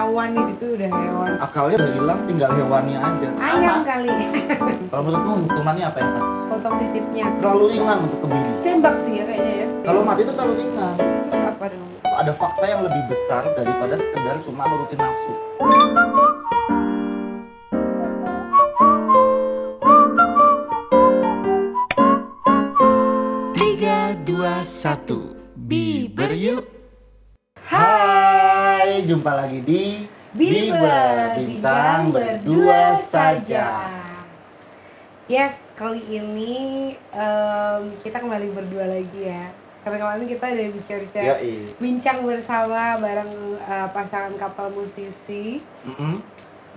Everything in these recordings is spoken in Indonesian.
wirawan itu udah hewan Akalnya udah hilang, tinggal hewannya aja. ayam Sama. kali Kalau menurutmu hukumannya apa ya, potong titiknya Terlalu ringan untuk kebiri. tembak sih ya kayaknya ya Kalau mati itu terlalu ringan. terus apa dong Ada fakta yang lebih besar daripada sekedar cuma nurutin nafsu. Tiga, dua, satu, Biber yuk. Hai, jumpa lagi di Biber, bincang berdua saja. Yes, kali ini em, kita kembali berdua lagi ya. Karena kemarin kita udah bicara bincang bersama bareng eh, pasangan kapal musisi Mm-mm.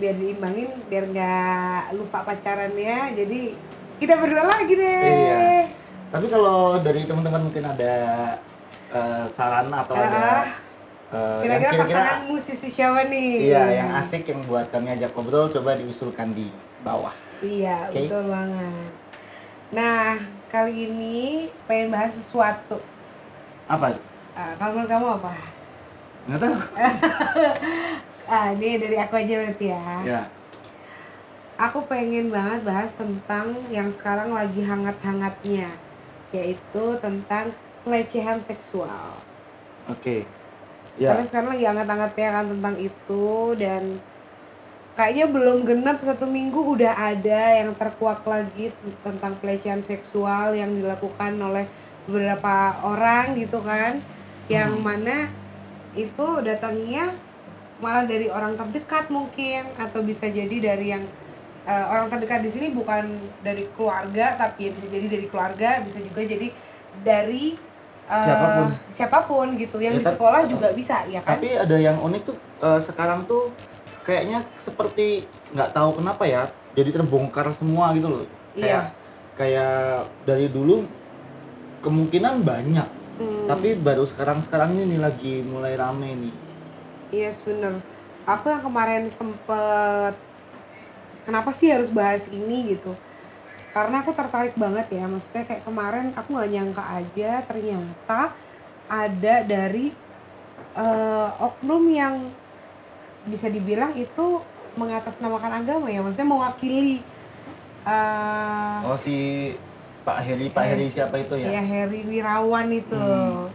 biar diimbangin biar nggak lupa pacarannya. Jadi kita berdua lagi deh. Iya. Tapi kalau dari teman-teman mungkin ada eh, saran atau ada Ah, yang Kira-kira kira-kira pasangan musisi siapa nih? iya yang asik yang buat kami ajak ngobrol coba diusulkan di bawah. Iya, Oke. betul banget. Nah, kali ini pengen bahas sesuatu. Apa? Ah, kalau menurut kamu apa? Nggak tahu. Ah, ini dari aku aja berarti ya. Ya. Aku pengen banget bahas tentang yang sekarang lagi hangat-hangatnya, yaitu tentang pelecehan seksual. Oke. Karena Ya. sekarang lagi hangat-hangatnya kan tentang itu dan kayaknya belum genap satu minggu udah ada yang terkuak lagi tentang pelecehan seksual yang dilakukan oleh beberapa orang gitu kan yang Hmm. mana itu datangnya malah dari orang terdekat mungkin atau bisa jadi dari yang eh, orang terdekat di sini bukan dari keluarga tapi ya bisa jadi dari keluarga bisa juga jadi dari eh, Siapa pun. siapa pun gitu yang Ya, di tapi- sekolah juga bisa ya kan Tapi ada yang unik tuh eh, sekarang tuh kayaknya seperti nggak tahu kenapa ya jadi terbongkar semua gitu loh. iya Kayak kayak dari dulu kemungkinan banyak, Hmm, tapi baru sekarang-sekarang ini lagi mulai rame nih. iya bener aku yang kemarin sempet kenapa sih harus bahas ini gitu karena aku tertarik banget ya maksudnya kayak kemarin aku nggak nyangka aja ternyata ada dari eh, oknum yang bisa dibilang itu mengatasnamakan agama ya maksudnya mewakili eh Oh si Pak Heri, Pak Heri siapa itu ya? ya Heri Wirawan itu Hmm.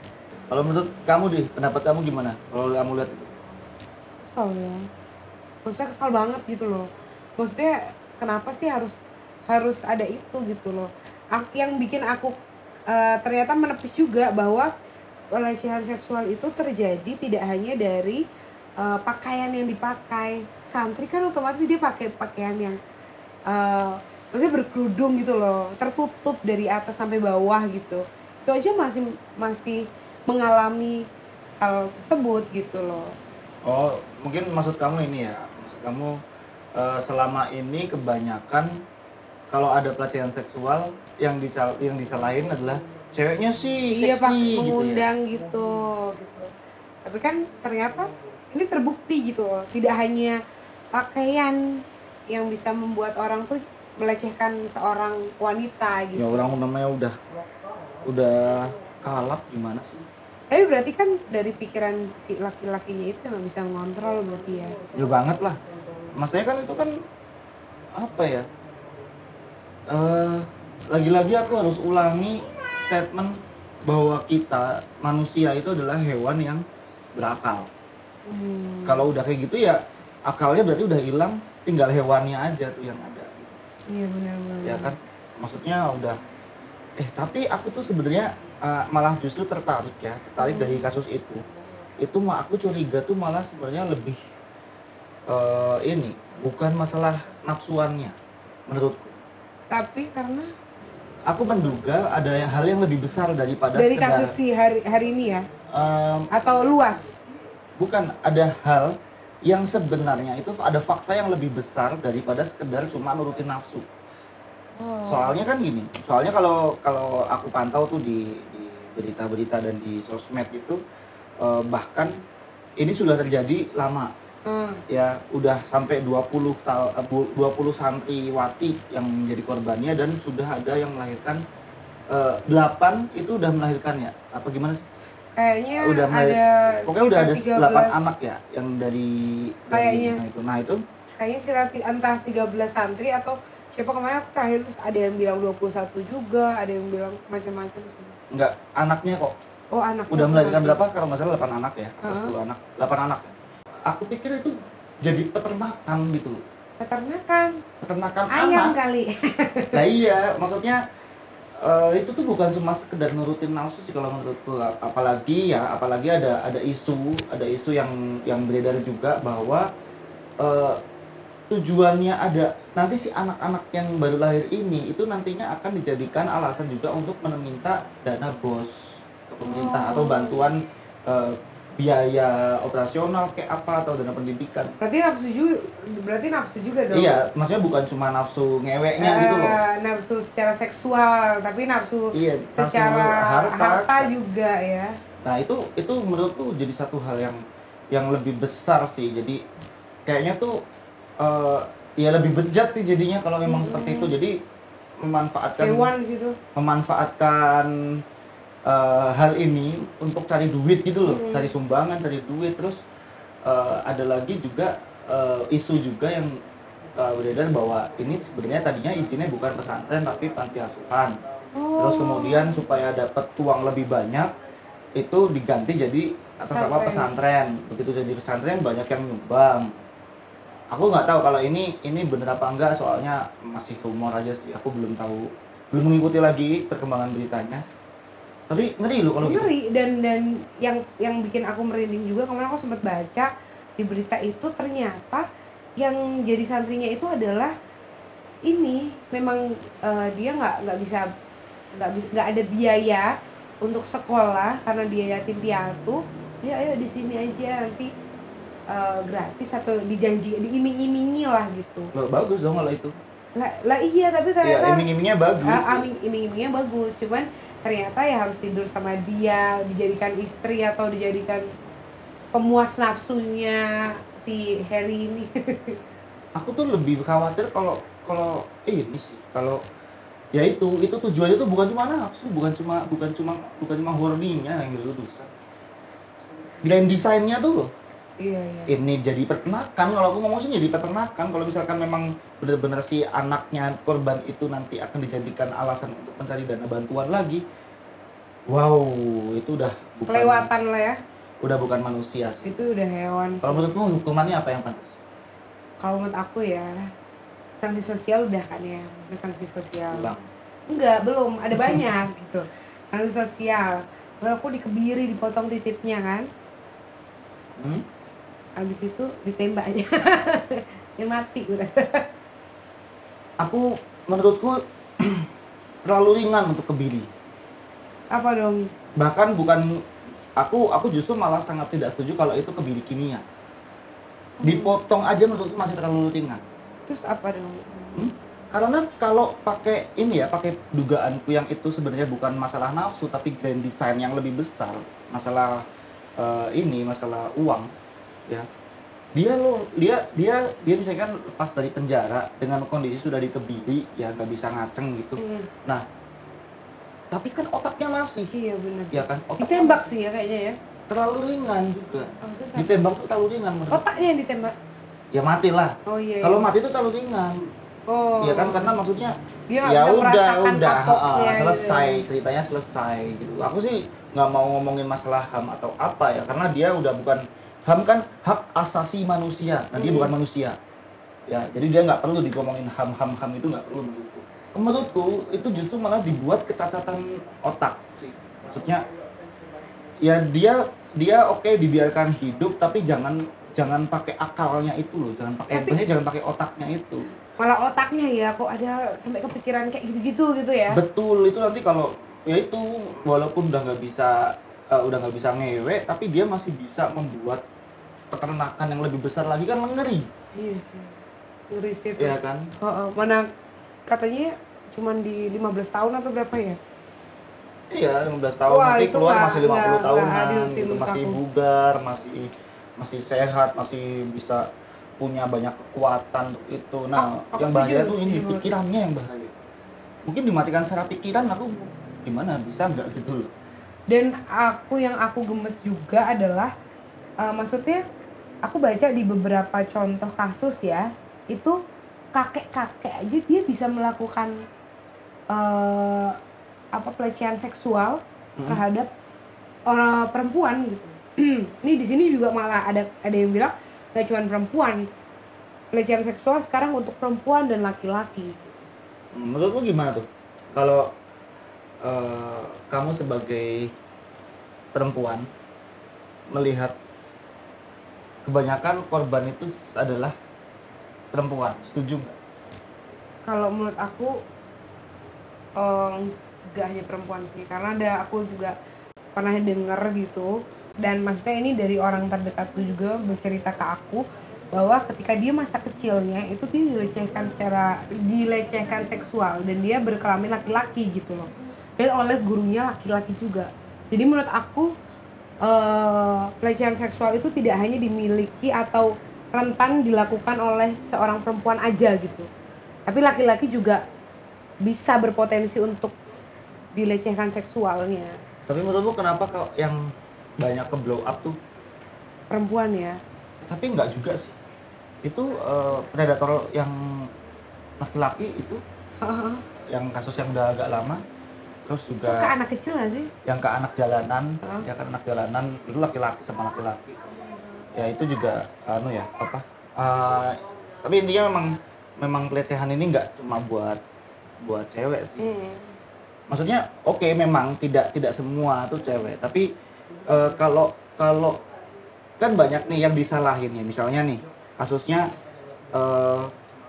Kalau menurut kamu deh, pendapat kamu gimana? Kalau kamu lihat kesel ya maksudnya kesal banget gitu loh maksudnya kenapa sih harus harus ada itu gitu loh. Ak- yang bikin aku eh, ternyata menepis juga bahwa pelecehan seksual itu terjadi tidak hanya dari eh, pakaian yang dipakai. Santri kan otomatis dia pakai pakaian yang eh, maksudnya berkerudung gitu loh tertutup dari atas sampai bawah gitu. Itu aja masih masih mengalami hal tersebut gitu loh. Oh, mungkin maksud kamu ini ya. Maksud kamu eh, selama ini kebanyakan kalau ada pelecehan seksual yang dical yang disalahin adalah ceweknya sih iya seksi pak gitu ya. mengundang gitu gitu tapi kan ternyata ini terbukti gitu loh tidak hanya pakaian yang bisa membuat orang tuh melecehkan seorang wanita Ya gitu orang namanya udah udah kalap gimana sih? tapi berarti kan dari pikiran si laki-lakinya itu nggak bisa mengontrol berarti ya Ya banget lah. Maksudnya kan itu kan apa ya? Eh lagi-lagi aku harus ulangi statement bahwa kita manusia itu adalah hewan yang berakal. Hmm. kalau udah kayak gitu ya akalnya berarti udah hilang tinggal hewannya aja tuh yang ada iya benar-benar ya kan maksudnya udah eh tapi aku tuh sebenarnya uh, malah justru tertarik ya tertarik Hmm. dari kasus itu itu mah aku curiga tuh malah sebenarnya lebih eh, ini bukan masalah nafsuannya menurutku tapi karena aku menduga ada hal yang lebih besar daripada dari sekedar, kasus si hari hari ini ya em, atau luas bukan ada hal yang sebenarnya itu ada fakta yang lebih besar daripada sekedar cuma nurutin nafsu. oh. Soalnya kan gini, soalnya kalau kalau aku pantau tuh di di berita-berita dan di sosmed itu eh, bahkan ini sudah terjadi lama Hmm. ya udah sampai 20 tahun 20 santriwati yang menjadi korbannya dan sudah ada yang melahirkan eh, 8 itu udah melahirkan ya? Apa gimana sih? Kayaknya udah ada pokoknya udah ada sekitar 8 13 anak ya yang dari dari Kayaknya. nah itu. Nah itu? Kayaknya sekitar entah 13 santri atau siapa kemarin aku terakhir terus ada yang bilang 21 juga ada yang bilang macam-macam sih. Enggak anaknya kok? Oh anak udah melahirkan berapa? Kalau nggak salah 8 anak ya atau Heeh. 10 anak. 8 anak aku pikir itu jadi peternakan gitu loh peternakan peternakan ayam anak kali Nah iya, maksudnya eh, itu tuh bukan cuma sekedar nurutin nafsu sih kalau menurutku. Apalagi ya, apalagi ada ada isu, ada isu yang yang beredar juga bahwa eh, tujuannya ada nanti si anak-anak yang baru lahir ini itu nantinya akan dijadikan alasan juga untuk meminta dana bos ke pemerintah Oh. atau bantuan eh, biaya operasional kayak apa atau dana pendidikan. berarti nafsu juga berarti nafsu juga dong Iya, maksudnya bukan cuma nafsu ngeweknya gitu loh. Eh, nafsu secara seksual tapi nafsu Iya, nafsu secara harta. harta, juga ya Nah itu itu menurutku jadi satu hal yang yang lebih besar sih. Jadi kayaknya tuh eh, ya lebih bejat sih jadinya kalau memang Hmm. seperti itu. Jadi memanfaatkan hewan di situ memanfaatkan eh, hal ini untuk cari duit gitu loh, Hmm. cari sumbangan, cari duit. Terus eh, ada lagi juga eh, isu juga yang eh, beredar bahwa ini sebenarnya tadinya izinnya bukan pesantren tapi panti asuhan. Terus Oh. kemudian supaya dapat uang lebih banyak itu diganti jadi atas nama pesantren. Begitu jadi pesantren banyak yang nyumbang. Aku nggak tahu kalau ini ini bener apa enggak soalnya masih rumor aja sih. Aku belum tahu belum mengikuti lagi perkembangan beritanya. Tapi ngeri loh kalau gitu. ngeri dan dan yang yang bikin aku merinding juga kemarin aku sempat baca di berita itu ternyata yang jadi santrinya itu adalah ini memang eh, dia nggak nggak bisa nggak bisa nggak ada biaya untuk sekolah karena dia yatim piatu ya ayo di sini aja nanti eh, gratis atau dijanji diiming-imingi lah gitu Loh, bagus dong kalau itu. lah, lah iya tapi Ya, ternyata iming-imingnya bagus. Ah, aming iming-imingnya bagus cuman ternyata ya harus tidur sama dia dijadikan istri atau dijadikan pemuas nafsunya si Harry ini. Aku tuh lebih khawatir kalau kalau eh, ini sih kalau ya itu itu tujuannya tuh bukan cuma nafsu bukan cuma bukan cuma bukan cuma horninya yang gitu bisa. Grand desainnya tuh loh iya iya. Ini jadi peternakan kalau aku ngomong sih jadi peternakan kalau misalkan memang benar-benar si anaknya korban itu nanti akan dijadikan alasan untuk mencari dana bantuan lagi wow itu udah bukan kelewatan lah ya. Udah bukan manusia sih. Itu udah hewan sih. kalau menurutmu hukumannya apa yang pantas? Kalau menurut aku ya sanksi sosial udah kan ya sanksi sosial. Bang. enggak belum ada banyak gitu. Sanksi sosial. Lalu aku dikebiri dipotong titiknya kan. Hmm? Habis itu ditembak aja. Dia mati udah aku menurutku terlalu ringan untuk kebiri apa dong? Bahkan bukan aku aku justru malah sangat tidak setuju kalau itu kebiri kimia. Dipotong aja menurutku masih terlalu ringan. Terus apa dong? Karena kalau pakai ini ya pakai dugaanku yang itu sebenarnya bukan masalah nafsu tapi grand design yang lebih besar masalah eh, ini masalah uang ya. Dia lo dia dia dia misalkan pas dari penjara dengan kondisi sudah dikebiri ya nggak bisa ngaceng gitu. Hmm, tapi kan otaknya masih. Iya benar ya kan? Otaknya ditembak masih. sih ya kayaknya ya. Terlalu ringan juga. Oh, ditembak tuh terlalu ringan menurut otaknya yang ditembak? Ya mati lah. Oh iya, iya. kalau mati itu terlalu ringan. Oh. Ya kan? Karena maksudnya dia ya udah udah kapoknya ah, gitu. selesai. Ceritanya selesai gitu. Aku sih nggak mau ngomongin masalah ham atau apa ya karena dia udah bukan ham kan hak asasi manusia. Nah dia Hmm. bukan manusia. Ya jadi dia nggak perlu dikomongin ham ham ham itu nggak perlu menurutku. Menurutku itu justru malah dibuat kecacatan otak. Maksudnya ya dia dia oke dibiarkan hidup tapi jangan jangan pakai akalnya itu loh. Jangan pakai Tapi- jangan pakai otaknya itu. Malah otaknya ya kok ada sampai kepikiran kayak gitu-gitu gitu ya? Betul itu nanti kalau ya itu walaupun udah nggak bisa eh, udah nggak bisa ngewe tapi dia masih bisa membuat peternakan yang lebih besar lagi kan ngeri iya sih. Ngeri sih itu. ya kan? Oh, oh. mana katanya cuman di 15 tahun atau berapa ya? Iya 15 tahun. Wah, nanti itu keluar nggak- masih 50 nggak- nggak tahunan sih gitu. Masih aku. bugar masih masih sehat masih bisa punya banyak kekuatan untuk itu. Nah Aku- aku yang bahaya tuh ini pikirannya yang bahaya. Mungkin dimatikan secara pikiran aku gimana? Bisa nggak gitu loh? Dan aku yang aku gemes juga adalah uh, maksudnya aku baca di beberapa contoh kasus ya itu kakek-kakek aja dia bisa melakukan uh, apa pelecehan seksual hmm. terhadap orang perempuan gitu. ini di sini juga malah ada ada yang bilang gak cuma perempuan pelecehan seksual sekarang untuk perempuan dan laki-laki. Menurut lu gimana tuh? Kalau uh, kamu sebagai perempuan melihat kebanyakan korban itu adalah perempuan, setuju nggak? Kalau menurut aku um, gak hanya perempuan sih, karena ada aku juga pernah dengar gitu. Dan maksudnya ini dari orang terdekatku juga bercerita ke aku bahwa ketika dia masa kecilnya itu dia dilecehkan secara dilecehkan seksual dan dia berkelamin laki-laki gitu loh. Dan oleh gurunya laki-laki juga. Jadi menurut aku uh, pelecehan seksual itu tidak hanya dimiliki atau rentan dilakukan oleh seorang perempuan aja gitu. Tapi laki-laki juga bisa berpotensi untuk dilecehkan seksualnya. Tapi menurut lu kenapa kok yang banyak ke blow up tuh? Perempuan ya. Tapi enggak juga sih. Itu uh, predator yang laki-laki itu yang kasus yang udah agak lama terus juga itu ke anak kecil gak sih? yang ke anak jalanan uh-huh. ya kan anak jalanan itu laki-laki sama laki-laki. Ya itu juga anu ya apa uh, tapi intinya memang memang pelecehan ini nggak cuma buat buat cewek sih. Hmm. maksudnya oke okay, memang tidak tidak semua tuh cewek tapi uh, kalau kalau kan banyak nih yang disalahin ya misalnya nih kasusnya uh,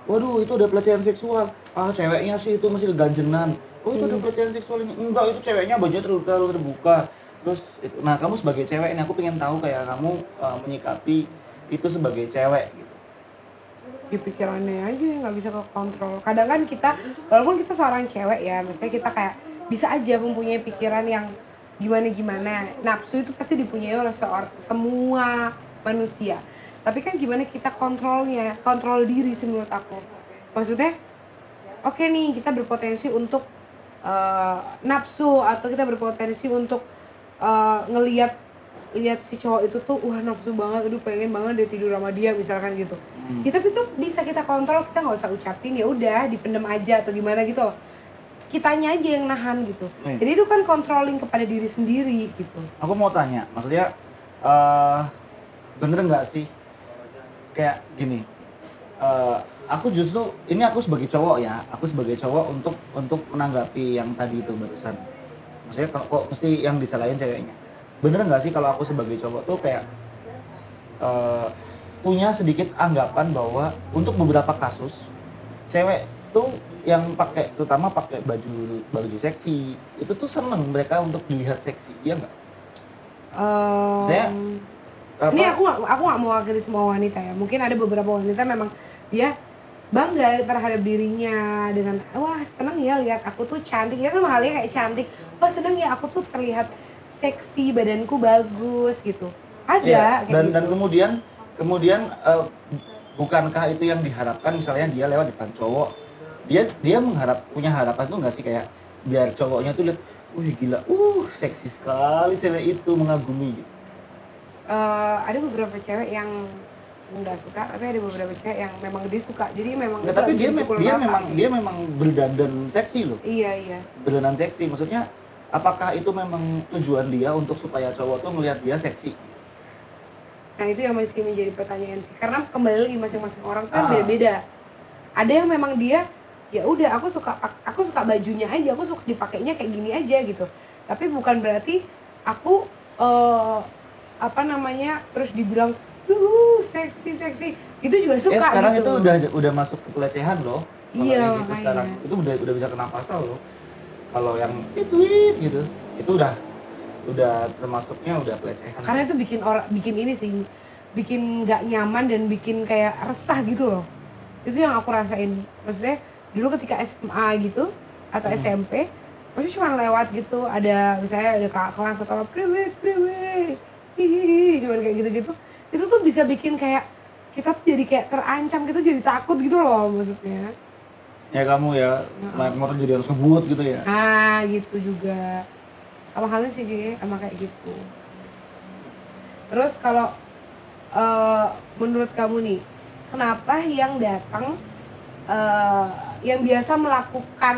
waduh itu udah pelecehan seksual. Ah ceweknya sih itu masih keganjenan oh itu hmm. udah pelecehan seksual ini. Enggak itu ceweknya bajunya terlalu, terlalu terbuka. Terus itu. nah kamu sebagai cewek ini aku pengen tahu kayak kamu uh, menyikapi itu sebagai cewek gitu. Di ya, pikirannya aja nggak bisa ke kontrol kadang kan kita walaupun kita seorang cewek ya maksudnya kita kayak bisa aja mempunyai pikiran yang gimana gimana nafsu itu pasti dipunyai oleh seorang semua manusia. Tapi kan gimana kita kontrolnya kontrol diri sih menurut aku. Maksudnya oke okay nih kita berpotensi untuk uh, nafsu atau kita berpotensi untuk uh, ngelihat lihat si cowok itu tuh wah nafsu banget aduh pengen banget dia tidur sama dia misalkan gitu hmm. ya, tapi tuh bisa kita kontrol kita nggak usah ucapin ya udah dipendem aja atau gimana gitu loh kitanya aja yang nahan gitu. Hmm. Jadi itu kan controlling kepada diri sendiri gitu. Aku mau tanya, maksudnya uh, bener nggak sih kayak gini? Uh, aku justru ini aku sebagai cowok ya, aku sebagai cowok untuk untuk menanggapi yang tadi itu barusan. Maksudnya kok, kok mesti yang disalahin ceweknya? Bener nggak sih kalau aku sebagai cowok tuh kayak uh, punya sedikit anggapan bahwa untuk beberapa kasus cewek tuh yang pakai terutama pakai baju baju seksi itu tuh seneng mereka untuk dilihat seksi iya nggak? Um, Saya apa? ini aku aku nggak mau semua wanita ya mungkin ada beberapa wanita memang dia bangga terhadap dirinya dengan wah seneng ya lihat aku tuh cantik. Ya sama halnya kayak cantik. Wah seneng ya aku tuh terlihat seksi badanku bagus gitu. Ada ya, dan gitu. dan kemudian kemudian uh, bukankah itu yang diharapkan? Misalnya dia lewat depan cowok dia dia mengharap punya harapan tuh nggak sih? Kayak biar cowoknya tuh lihat wih gila uh seksi sekali cewek itu mengagumi. Uh, ada beberapa cewek yang nggak suka tapi ada beberapa cewek yang memang dia suka. Jadi memang nggak tapi dia dia memang sih. dia memang berdandan seksi loh. Iya iya. Berdandan seksi. Maksudnya apakah itu memang tujuan dia untuk supaya cowok tuh melihat dia seksi? Nah itu yang masih menjadi pertanyaan sih. Karena kembali lagi masing-masing orang kan ah. beda-beda. Ada yang memang dia ya udah aku suka aku suka bajunya aja aku suka dipakainya kayak gini aja gitu. Tapi bukan berarti aku uh, apa namanya terus dibilang uh seksi seksi. Itu juga suka ya, sekarang gitu. itu udah udah masuk ke pelecehan loh. Iya gitu sekarang. Itu udah udah bisa kena pasal loh. Kalau yang tweet gitu itu udah udah termasuknya udah pelecehan. Karena itu bikin orang bikin ini sih bikin nggak nyaman dan bikin kayak resah gitu loh. Itu yang aku rasain. Maksudnya dulu ketika SMA gitu atau hmm. SMP pasti cuma lewat gitu. Ada misalnya ada kakak kelas atau priwet priwet hihihi gimana kayak gitu-gitu itu tuh bisa bikin kayak kita tuh jadi kayak terancam kita jadi takut gitu loh maksudnya. Ya kamu ya naik motor jadi harus ngebut gitu ya? Ah gitu juga. Sama halnya sih Ge, sama kayak gitu. Terus kalau eh, menurut kamu nih kenapa yang datang eh, yang biasa melakukan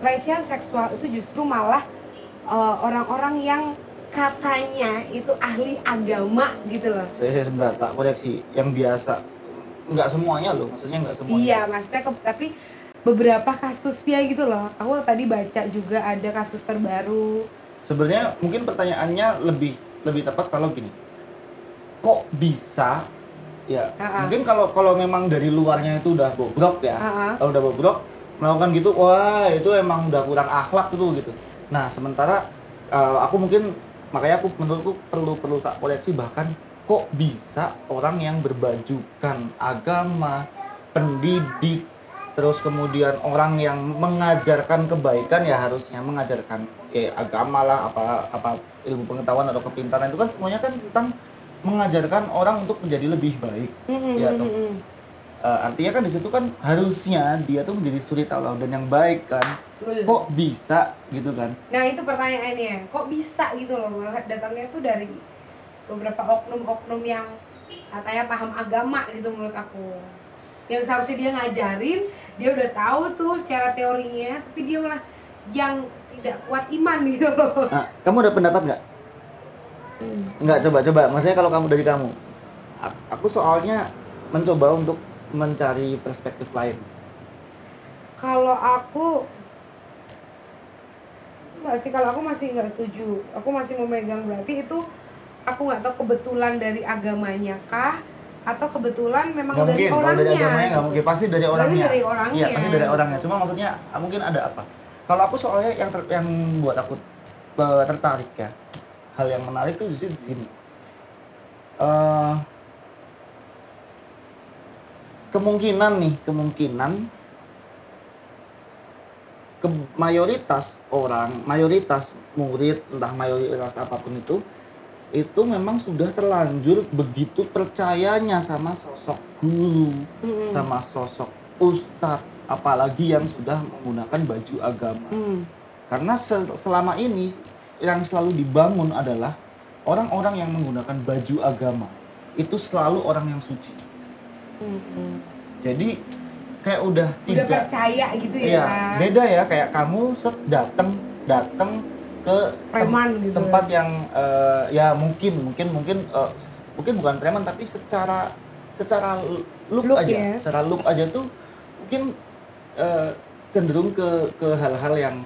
pelecehan seksual itu justru malah eh, orang-orang yang katanya itu ahli agama gitu loh saya, saya sebentar tak koreksi yang biasa nggak semuanya loh maksudnya nggak semuanya Iya, maksudnya ke- tapi beberapa kasusnya gitu loh. Aku tadi baca juga ada kasus terbaru. sebenarnya mungkin pertanyaannya lebih lebih tepat kalau gini kok bisa ya Ha-ha. mungkin kalau kalau memang dari luarnya itu udah bobrok ya Ah, ah. kalau udah bobrok melakukan gitu wah itu emang udah kurang akhlak tuh gitu nah sementara eh, aku mungkin makanya aku menurutku perlu perlu tak koleksi bahkan kok bisa orang yang berbajukan agama pendidik terus kemudian orang yang mengajarkan kebaikan ya harusnya mengajarkan ya agama lah apa apa ilmu pengetahuan atau kepintaran. Itu kan semuanya kan tentang mengajarkan orang untuk menjadi lebih baik. Iya, mm-mm, dong. Eh, artinya kan di situ kan harusnya dia tuh menjadi suri tauladan yang baik kan Betul. kok bisa gitu kan Nah itu pertanyaannya, kok bisa gitu loh? Datangnya tuh dari beberapa oknum-oknum yang katanya paham agama gitu menurut aku. Yang seharusnya dia ngajarin, dia udah tahu tuh secara teorinya, tapi dia malah yang tidak kuat iman gitu nah, kamu ada pendapat nggak nggak coba coba maksudnya kalau kamu dari kamu aku soalnya mencoba untuk mencari perspektif lain Kalau aku nggak sih, kalau aku masih nggak setuju. Aku masih memegang berarti itu aku nggak tahu kebetulan dari agamanya kah atau kebetulan memang nggak dari mungkin kalau orangnya. dari agamanya nggak gitu. mungkin pasti dari orangnya dari orangnya. iya pasti dari orangnya cuma maksudnya mungkin ada apa kalau aku soalnya yang ter- yang buat aku eh, tertarik ya hal yang menarik tuh di sini di sini Eh, kemungkinan nih kemungkinan ke mayoritas orang mayoritas murid entah mayoritas apa pun itu itu memang sudah terlanjur begitu percayanya sama sosok guru Mm-mm. sama sosok ustadz apalagi yang sudah menggunakan baju agama Hmm. karena se- selama ini yang selalu dibangun adalah orang-orang yang menggunakan baju agama itu selalu orang yang suci Jadi kayak udah Udah tidak percaya gitu ya. iya beda ya kayak kamu set datang datang ke Preman gitu. tempat yang eh, ya mungkin mungkin mungkin eh, mungkin bukan preman tapi secara secara look, Look aja ya. secara look aja tuh mungkin eh, cenderung ke ke hal-hal yang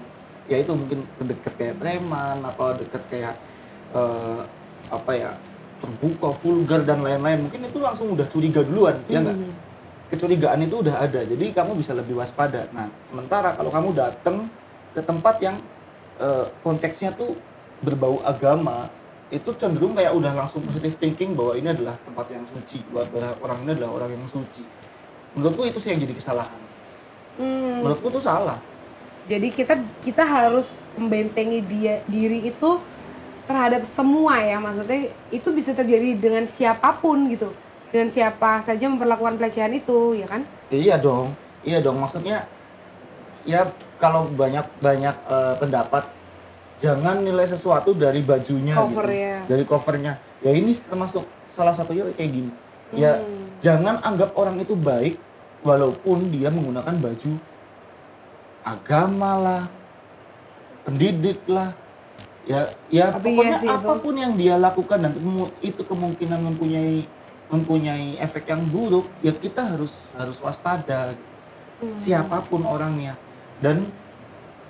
ya itu mungkin deket kayak preman apa deket kayak eh, apa ya terbuka vulgar dan lain-lain. Mungkin itu langsung udah curiga duluan ya nggak? Mm. kecurigaan itu udah ada jadi kamu bisa lebih waspada. Nah sementara kalau kamu datang ke tempat yang eh, konteksnya tuh berbau agama itu cenderung kayak udah langsung positive thinking bahwa ini adalah tempat yang suci buat orang ini adalah orang yang suci. Menurutku itu sih yang jadi kesalahan. Hmm. menurutku tuh salah. Jadi kita kita harus membentengi dia diri itu terhadap semua ya maksudnya itu bisa terjadi dengan siapa pun gitu. Dengan siapa saja memperlakukan pelecehan itu ya kan? Iya dong iya dong. Maksudnya ya kalau banyak banyak eh, pendapat jangan nilai sesuatu dari bajunya Covernya. gitu dari covernya. Ya ini termasuk salah satunya kayak gini. Ya Hmm. jangan anggap orang itu baik walaupun dia menggunakan baju agama lah pendidik lah ya ya Tapi iya pokoknya sih itu. apa pun yang dia lakukan dan itu kemungkinan mempunyai mempunyai efek yang buruk ya kita harus harus waspada Hmm. siapa pun orangnya dan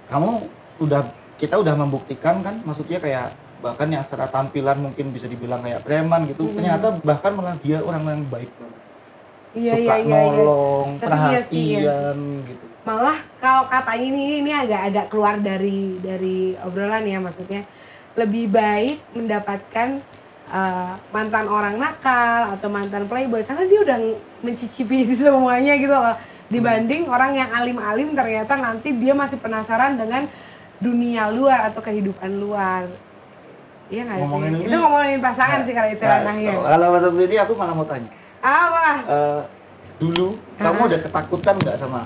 kamu udah kita udah membuktikan kan maksudnya kayak bahkan yang secara tampilan mungkin bisa dibilang kayak preman gitu Mhm. ternyata bahkan malah dia orang yang baik banget iya suka iya iya iya. nolong Tapi iya sih, iya perhatian gitu malah kalau katanya ini ini agak-agak keluar dari dari obrolan ya maksudnya. Lebih baik mendapatkan uh, mantan orang nakal atau mantan playboy karena dia udah mencicipi semuanya gitu loh. Dibanding orang yang alim-alim ternyata nanti dia masih penasaran dengan dunia luar atau kehidupan luar. Iya nggak sih? Ini- itu ngomongin pasangan Nah, sih kalau itu nah, ranahnya kalau masuk sini aku malah mau tanya. Apa? Eh, dulu kamu Ah. ada ketakutan nggak sama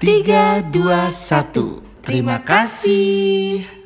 3, 2, 1 Terima kasih